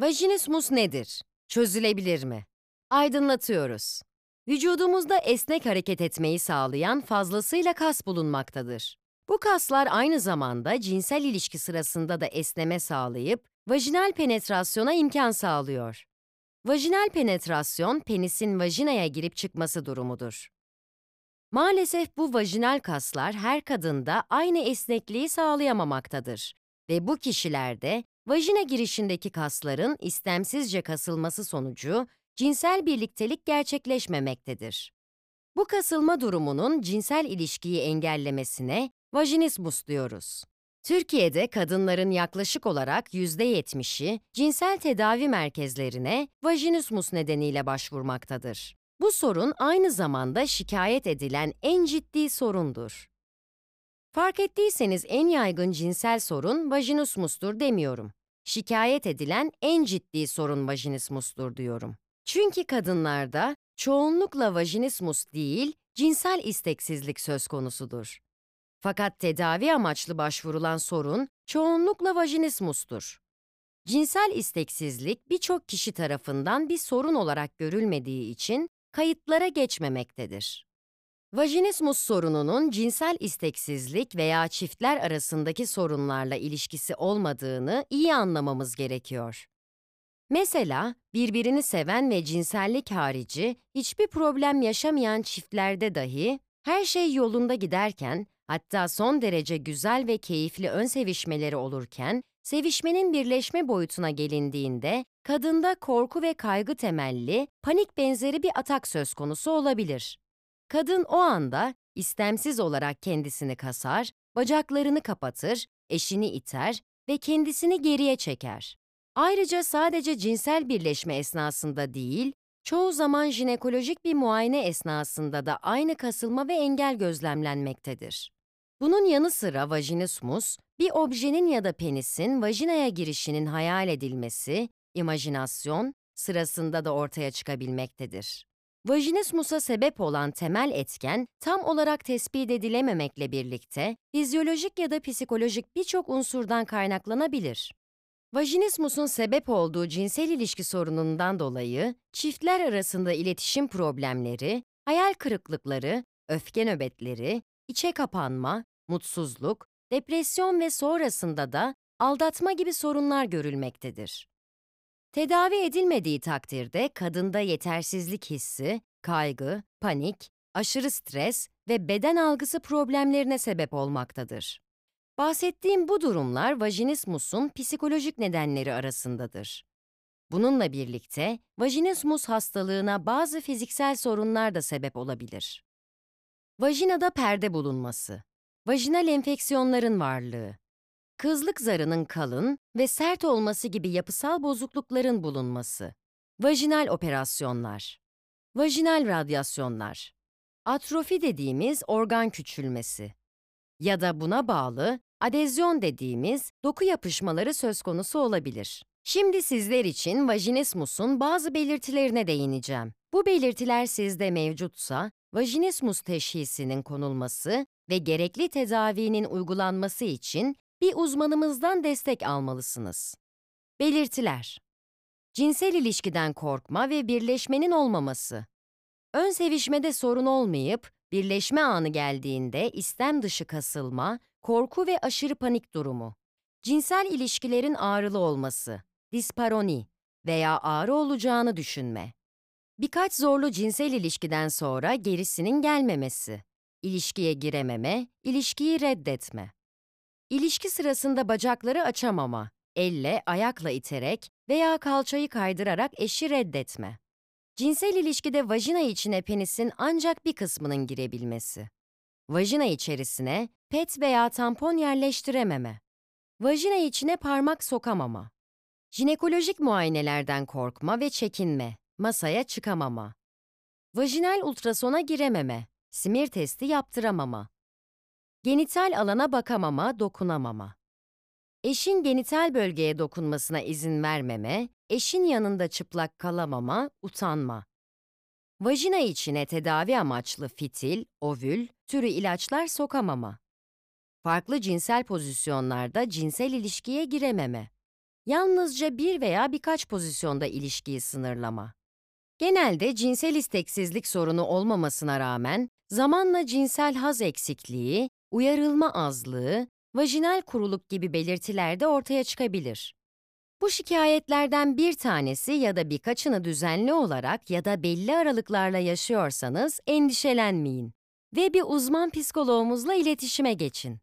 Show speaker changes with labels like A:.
A: Vajinismus nedir? Çözülebilir mi? Aydınlatıyoruz. Vücudumuzda esnek hareket etmeyi sağlayan fazlasıyla kas bulunmaktadır. Bu kaslar aynı zamanda cinsel ilişki sırasında da esneme sağlayıp vajinal penetrasyona imkan sağlıyor. Vajinal penetrasyon, penisin vajinaya girip çıkması durumudur. Maalesef bu vajinal kaslar her kadında aynı esnekliği sağlayamamaktadır ve bu kişilerde vajina girişindeki kasların istemsizce kasılması sonucu cinsel birliktelik gerçekleşmemektedir. Bu kasılma durumunun cinsel ilişkiyi engellemesine vajinismus diyoruz. Türkiye'de kadınların yaklaşık olarak %70'i cinsel tedavi merkezlerine vajinismus nedeniyle başvurmaktadır. Bu sorun aynı zamanda şikayet edilen en ciddi sorundur. Fark ettiyseniz en yaygın cinsel sorun vajinismustur demiyorum. Şikayet edilen en ciddi sorun vajinismustur diyorum. Çünkü kadınlarda çoğunlukla vajinismus değil, cinsel isteksizlik söz konusudur. Fakat tedavi amaçlı başvurulan sorun çoğunlukla vajinismustur. Cinsel isteksizlik birçok kişi tarafından bir sorun olarak görülmediği için kayıtlara geçmemektedir. Vajinismus sorununun cinsel isteksizlik veya çiftler arasındaki sorunlarla ilişkisi olmadığını iyi anlamamız gerekiyor. Mesela birbirini seven ve cinsellik harici hiçbir problem yaşamayan çiftlerde dahi her şey yolunda giderken hatta son derece güzel ve keyifli ön sevişmeleri olurken sevişmenin birleşme boyutuna gelindiğinde kadında korku ve kaygı temelli panik benzeri bir atak söz konusu olabilir. Kadın o anda istemsiz olarak kendisini kasar, bacaklarını kapatır, eşini iter ve kendisini geriye çeker. Ayrıca sadece cinsel birleşme esnasında değil, çoğu zaman jinekolojik bir muayene esnasında da aynı kasılma ve engel gözlemlenmektedir. Bunun yanı sıra vajinismus, bir objenin ya da penisin vajinaya girişinin hayal edilmesi, imajinasyon sırasında da ortaya çıkabilmektedir. Vajinismusa sebep olan temel etken tam olarak tespit edilememekle birlikte fizyolojik ya da psikolojik birçok unsurdan kaynaklanabilir. Vajinismusun sebep olduğu cinsel ilişki sorunundan dolayı çiftler arasında iletişim problemleri, hayal kırıklıkları, öfke nöbetleri, içe kapanma, mutsuzluk, depresyon ve sonrasında da aldatma gibi sorunlar görülmektedir. Tedavi edilmediği takdirde kadında yetersizlik hissi, kaygı, panik, aşırı stres ve beden algısı problemlerine sebep olmaktadır. Bahsettiğim bu durumlar vajinismusun psikolojik nedenleri arasındadır. Bununla birlikte vajinismus hastalığına bazı fiziksel sorunlar da sebep olabilir. Vajinada perde bulunması, vajinal enfeksiyonların varlığı, kızlık zarının kalın ve sert olması gibi yapısal bozuklukların bulunması, vajinal operasyonlar, vajinal radyasyonlar, atrofi dediğimiz organ küçülmesi ya da buna bağlı adezyon dediğimiz doku yapışmaları söz konusu olabilir. Şimdi sizler için vajinismusun bazı belirtilerine değineceğim. Bu belirtiler sizde mevcutsa, vajinismus teşhisinin konulması ve gerekli tedavinin uygulanması için bir uzmanımızdan destek almalısınız. Belirtiler Cinsel ilişkiden korkma ve birleşmenin olmaması. Ön sevişmede sorun olmayıp, birleşme anı geldiğinde istem dışı kasılma, korku ve aşırı panik durumu. Cinsel ilişkilerin ağrılı olması, disparoni veya ağrı olacağını düşünme. Birkaç zorlu cinsel ilişkiden sonra gerisinin gelmemesi. İlişkiye girememe, ilişkiyi reddetme. İlişki sırasında bacakları açamama, elle, ayakla iterek veya kalçayı kaydırarak eşi reddetme. Cinsel ilişkide vajina içine penisin ancak bir kısmının girebilmesi. Vajina içerisine pet veya tampon yerleştirememe. Vajina içine parmak sokamama. Jinekolojik muayenelerden korkma ve çekinme, masaya çıkamama. Vajinal ultrasona girememe, simir testi yaptıramama. Genital alana bakamama, dokunamama. Eşin genital bölgeye dokunmasına izin vermeme, eşin yanında çıplak kalamama, utanma. Vajina içine tedavi amaçlı fitil, ovül, türü ilaçlar sokamama. Farklı cinsel pozisyonlarda cinsel ilişkiye girememe. Yalnızca bir veya birkaç pozisyonda ilişkiyi sınırlama. Genelde cinsel isteksizlik sorunu olmamasına rağmen zamanla cinsel haz eksikliği, uyarılma azlığı, vajinal kuruluk gibi belirtiler de ortaya çıkabilir. Bu şikayetlerden bir tanesi ya da birkaçını düzenli olarak ya da belli aralıklarla yaşıyorsanız endişelenmeyin ve bir uzman psikoloğumuzla iletişime geçin.